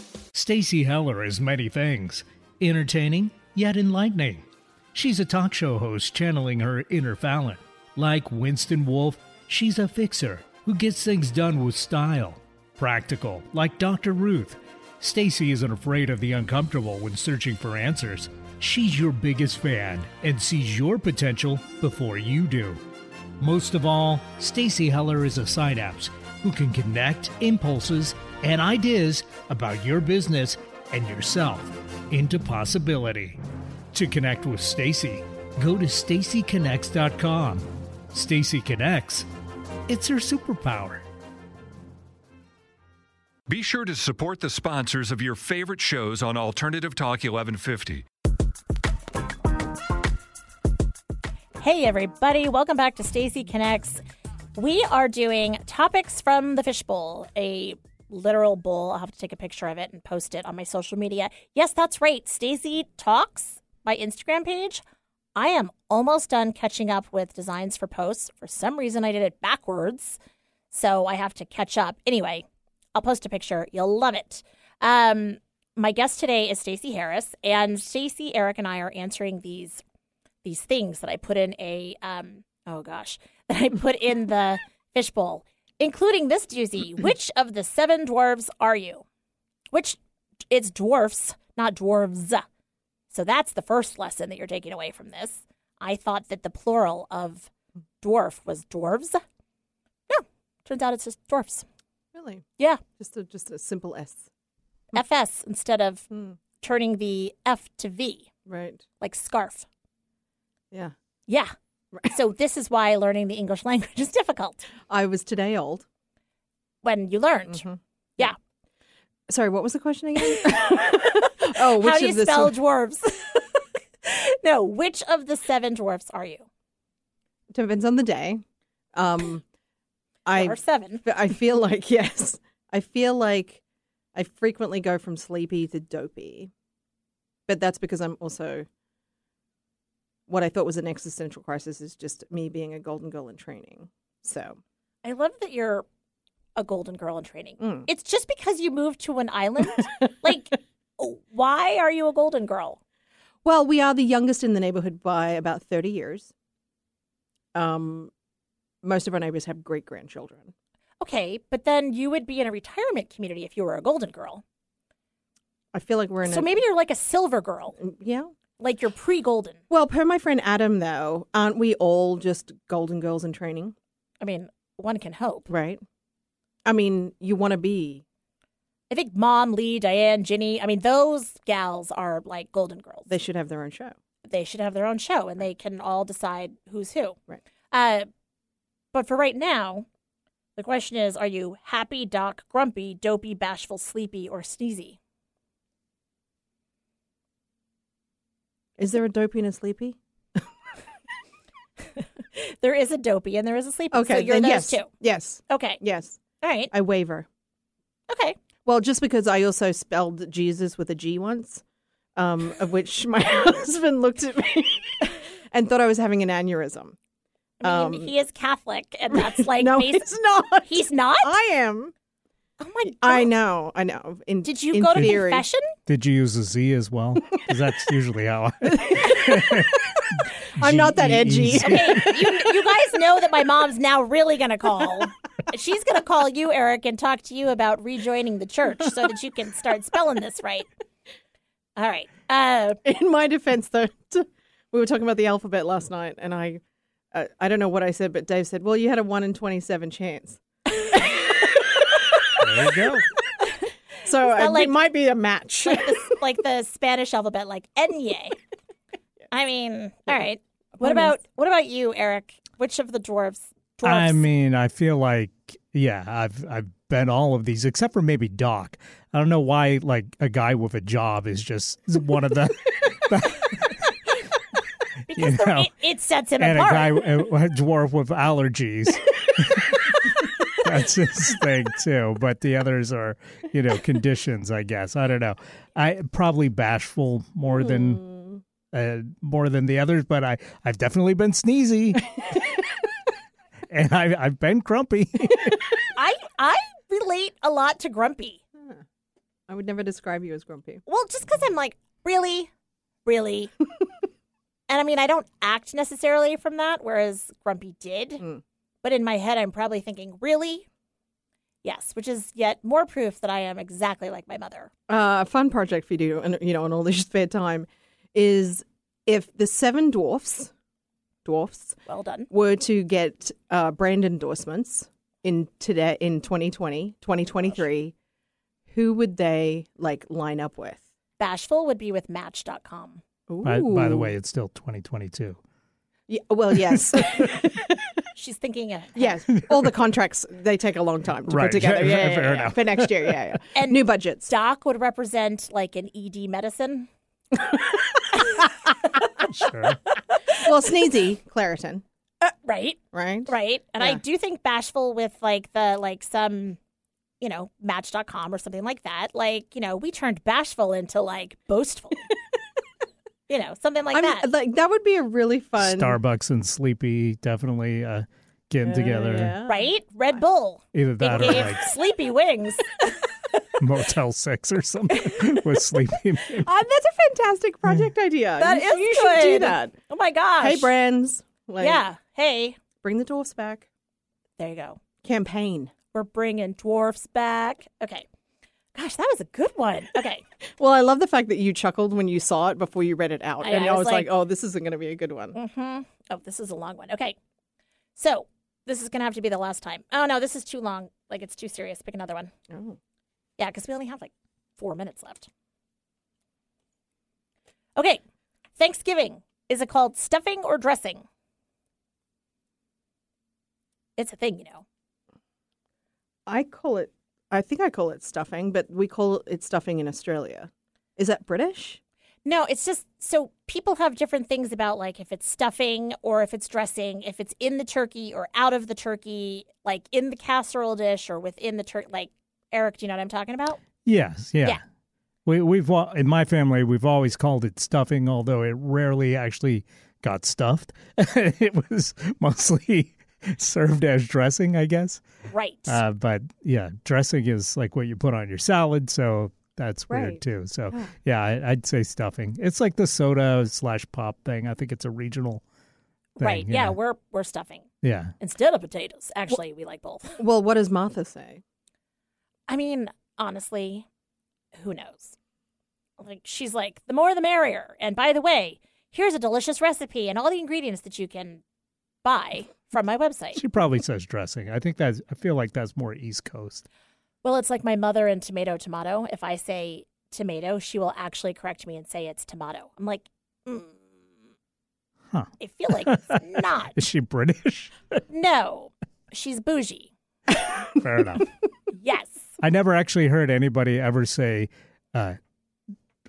Stacy Heller is many things entertaining, yet enlightening. She's a talk show host channeling her inner Fallon. Like Winston Wolfe, she's a fixer who gets things done with style. Practical, like Dr. Ruth. Stacy isn't afraid of the uncomfortable when searching for answers. She's your biggest fan and sees your potential before you do. Most of all, Stacy Heller is a synapse who can connect impulses and ideas about your business and yourself into possibility. To connect with Stacy, go to stacyconnects.com. Stacy Connects. It's her superpower. Be sure to support the sponsors of your favorite shows on Alternative Talk 1150. Hey, everybody. Welcome back to Stacy Connects. We are doing topics from the fishbowl, a literal bowl. I'll have to take a picture of it and post it on my social media. Yes, that's right. Stacy Talks, my Instagram page. I am almost done catching up with designs for posts. For some reason, I did it backwards. So I have to catch up. Anyway, I'll post a picture. You'll love it. Um, my guest today is Stacy Harris, and Stacy, Eric, and I are answering these these things that I put in a um oh gosh that I put in the fishbowl, including this doozy. Which of the seven dwarves are you? Which it's dwarfs, not dwarves. So that's the first lesson that you're taking away from this. I thought that the plural of dwarf was dwarves. No, turns out it's just dwarfs. Really? Yeah, Just a just a simple S. FS instead of Hmm. turning the F to V, Right. like scarf. Yeah. Yeah. So this is why learning the English language is difficult I was today old. when you learned. Mhm. Yeah. Sorry, what was the question again? oh, which How do you spell se- dwarves? no, which of the seven dwarfs are you? depends on the day. Um, I are seven. I feel like yes, I feel like I frequently go from sleepy to dopey, but that's because I'm also what I thought was an existential crisis is just me being a golden girl in training. So I love that you're a golden girl in training. Mm. It's just because you moved to an island. like, why are you a golden girl? Well, we are the youngest in the neighborhood by about 30 years. Um, most of our neighbors have great grandchildren. Okay, but then you would be in a retirement community if you were a golden girl. I feel like we're in So a, maybe you're like a silver girl, yeah. Like you're pre-golden. Well, per my friend Adam, though, aren't we all just golden girls in training? I mean, one can hope. Right. I mean, you want to be. I think Mom, Lee, Diane, Ginny, I mean, those gals are like golden girls. They should have their own show. They should have their own show and they can all decide who's who. Right. Uh, but for right now, the question is are you happy, doc, grumpy, dopey, bashful, sleepy, or sneezy? Is there a dopey and a sleepy? There is a dopey and there is a sleepy. Okay, so you're those yes, two. yes, Okay. yes. All right. I waver. Okay. Well, just because I also spelled Jesus with a G once, um, of which my husband looked at me and thought I was having an aneurysm. I mean, Um, he is Catholic, and that's like no, basi- he's not. He's not. I am. Oh my god! I know. I know. In, Did you in go to theory. confession? Did you use a Z as well? Because that's usually how I. I'm not that edgy. Okay, you, you guys know that my mom's now really going to call. She's going to call you, Eric, and talk to you about rejoining the church so that you can start spelling this right. All right. Uh, In my defense, though, we were talking about the alphabet last night, and I, uh, I don't know what I said, but Dave said, "Well, you had a one in twenty-seven chance." There you go. So that uh, like- it might be a match. like, the, like the Spanish alphabet, like Enye. I mean, all right. What about what about you, Eric? Which of the dwarves? dwarfs? I mean, I feel like yeah, I've I've been all of these, except for maybe Doc. I don't know why, like a guy with a job is just one of the, because the- know, it, it sets him and a apart. guy, a, a dwarf with allergies. That's his thing too. But the others are, you know, conditions. I guess I don't know. I probably bashful more than uh, more than the others, but I I've definitely been sneezy, and I I've been grumpy. I I relate a lot to Grumpy. I would never describe you as grumpy. Well, just because I'm like, really, really, and I mean, I don't act necessarily from that, whereas Grumpy did. Mm. But in my head, I'm probably thinking, really, yes, which is yet more proof that I am exactly like my mother. Uh, a fun project for you to do, and you know, in all this spare time, is if the seven dwarfs, dwarfs, Well done. were to get uh, brand endorsements in today in 2020, 2023, who would they like line up with? Bashful would be with Match.com. by, by the way, it's still 2022. Yeah, well, yes, She's thinking ahead. yes. All the contracts they take a long time to Right. put together. Yeah, yeah, Fair yeah, enough. for next year. Yeah, yeah. And New budgets. Doc would represent like an ED medicine. Sure. Well, Sneezy Claritin, uh, Right. right? Right. And I do think bashful with like the like some you know, match.com or something like that. Like, you know, we turned bashful into like boastful. you know, something like I mean, that. like that would be a really fun. Starbucks and Sleepy definitely uh, getting together. Yeah. right? Red Bull. Either They that or gave like sleepy wings. Motel Six or something with Sleepy. Uh, that's a fantastic project idea. That you, is you should do good. that. Oh my gosh. Hey, brands. Like, yeah. Hey. Bring the dwarfs back. There you go. Campaign. We're bringing dwarfs back. Okay. Gosh, that was a good one. Okay. Well, I love the fact that you chuckled when you saw it before you read it out. I- and I was like, like- oh, this isn't going to be a good one. Mm-hmm. Oh, this is a long one. Okay. So this is going to have to be the last time. Oh, no, this is too long. Like, it's too serious. Pick another one. Oh. Yeah, because we only have like four minutes left. Okay. Thanksgiving. Is it called stuffing or dressing? It's a thing, you know. I call it, I think I call it stuffing, but we call it stuffing in Australia. Is that British? No, it's just so people have different things about like if it's stuffing or if it's dressing, if it's in the turkey or out of the turkey, like in the casserole dish or within the turkey. Like, Eric, do you know what I'm talking about? Yes, yeah. Yeah. We we've in my family we've always called it stuffing, although it rarely actually got stuffed. it was mostly served as dressing, I guess. Right. Uh, but yeah, dressing is like what you put on your salad, so that's weird Right. too. So yeah, I, I'd say stuffing. It's like the soda slash pop thing. I think it's a regional. Thing, right. Yeah, we're we're stuffing yeah. instead of potatoes. Actually, we like both. Well, what does Martha say? I mean, honestly, who knows? Like she's like, the more the merrier. And by the way, here's a delicious recipe and all the ingredients that you can buy from my website. She probably says dressing. I think that's. I feel like that's more East Coast. Well, it's like my mother and tomato tomato. If I say tomato, she will actually correct me and say it's tomato. I'm like, mm, Huh. I feel like it's not. Is she British? No, she's bougie. Fair enough. Yes. I never actually heard anybody ever say uh,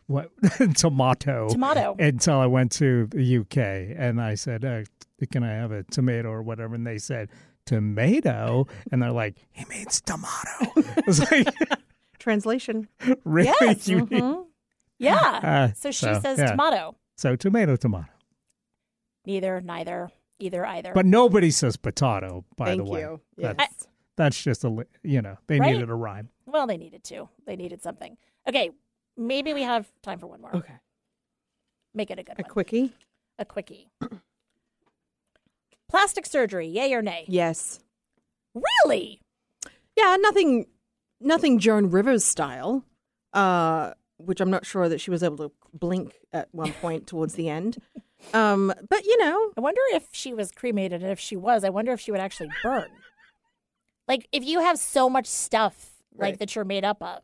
what tomato Tomato. until I went to the UK and I said, uh, "Can I have a tomato or whatever?" And they said tomato, and they're like, "He means tomato." I was like, Translation. "Really? Yes. You mean- Mhm. Yeah. Uh, so she so, says yeah. tomato. So tomato, tomato." Neither, neither, either, either. But nobody says potato. By Thank the way, you. Yes. that's just a you know they Right? needed a rhyme. well, they needed to. They needed something. Okay, maybe we have time for one more. okay. Make it a good A one. quickie? a quickie. Plastic surgery, yay or nay? Yes. Really? Yeah, nothing nothing Joan Rivers style. Uh which I'm not sure that she was able to blink at one point towards the end. Um, but you know, I wonder if she was cremated, and if she was, I wonder if she would actually burn. like, if you have so much stuff like Right. that you're made up of.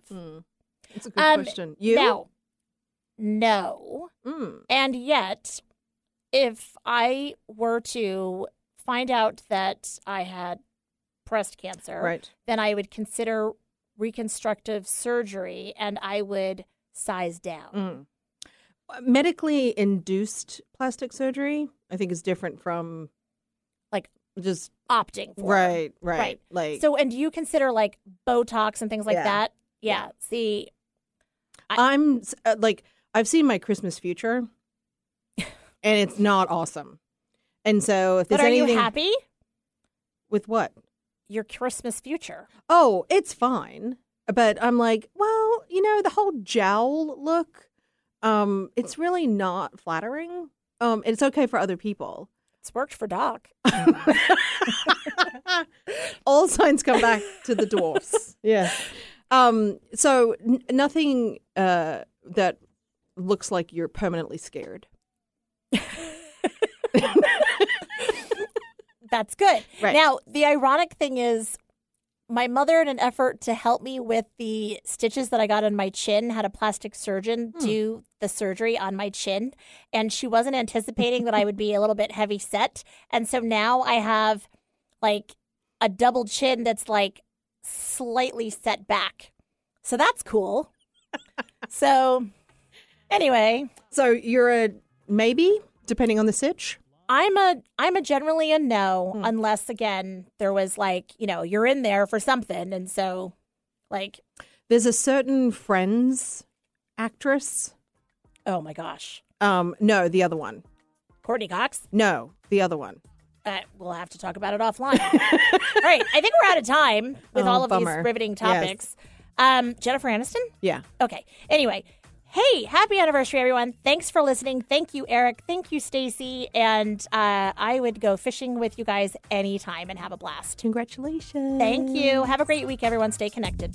it's a good Um, question. You? Now, no. Mm. And yet, if I were to find out that I had breast cancer, Right. then I would consider reconstructive surgery and I would size down. Mm. Medically induced plastic surgery, I think, is different from Like just opting for. right, right, Right. Like So, and do you consider like Botox and things like Yeah. that? Yeah. yeah. See, I'm uh, like I've seen my Christmas future, and it's not awesome. And so if but there's are anything you happy? with what? Your Christmas future. Oh, it's fine. But I'm like, well, you know, the whole jowl look, um, it's really not flattering. Um, it's okay for other people. It's worked for Doc. All signs come back to the dwarfs. yeah. Um, so n- nothing uh, that looks like you're permanently scared. That's good. Right. Now, the ironic thing is, my mother, in an effort to help me with the stitches that I got on my chin, had a plastic surgeon Hmm. do the surgery on my chin. And she wasn't anticipating that I would be a little bit heavy set. And so now I have like a double chin that's like slightly set back. So that's cool. so, anyway, So you're a maybe, depending on the sitch. I'm a I'm a generally a no Hmm. unless again there was like, you know, you're in there for something and so like There's a certain Friends actress. oh my gosh. Um, no, the other one. Courteney Cox? No, the other one. Uh, we'll have to talk about it offline. all right, I think we're out of time with Oh, all of bummer. these riveting Yes. topics. Um Jennifer Aniston? Yeah. Okay. Anyway, hey, happy anniversary, everyone! Thanks for listening. Thank you, Eric. Thank you, Stacy. And uh, I would go fishing with you guys anytime and have a blast. Congratulations. Thank you. Have a great week, everyone. Stay connected.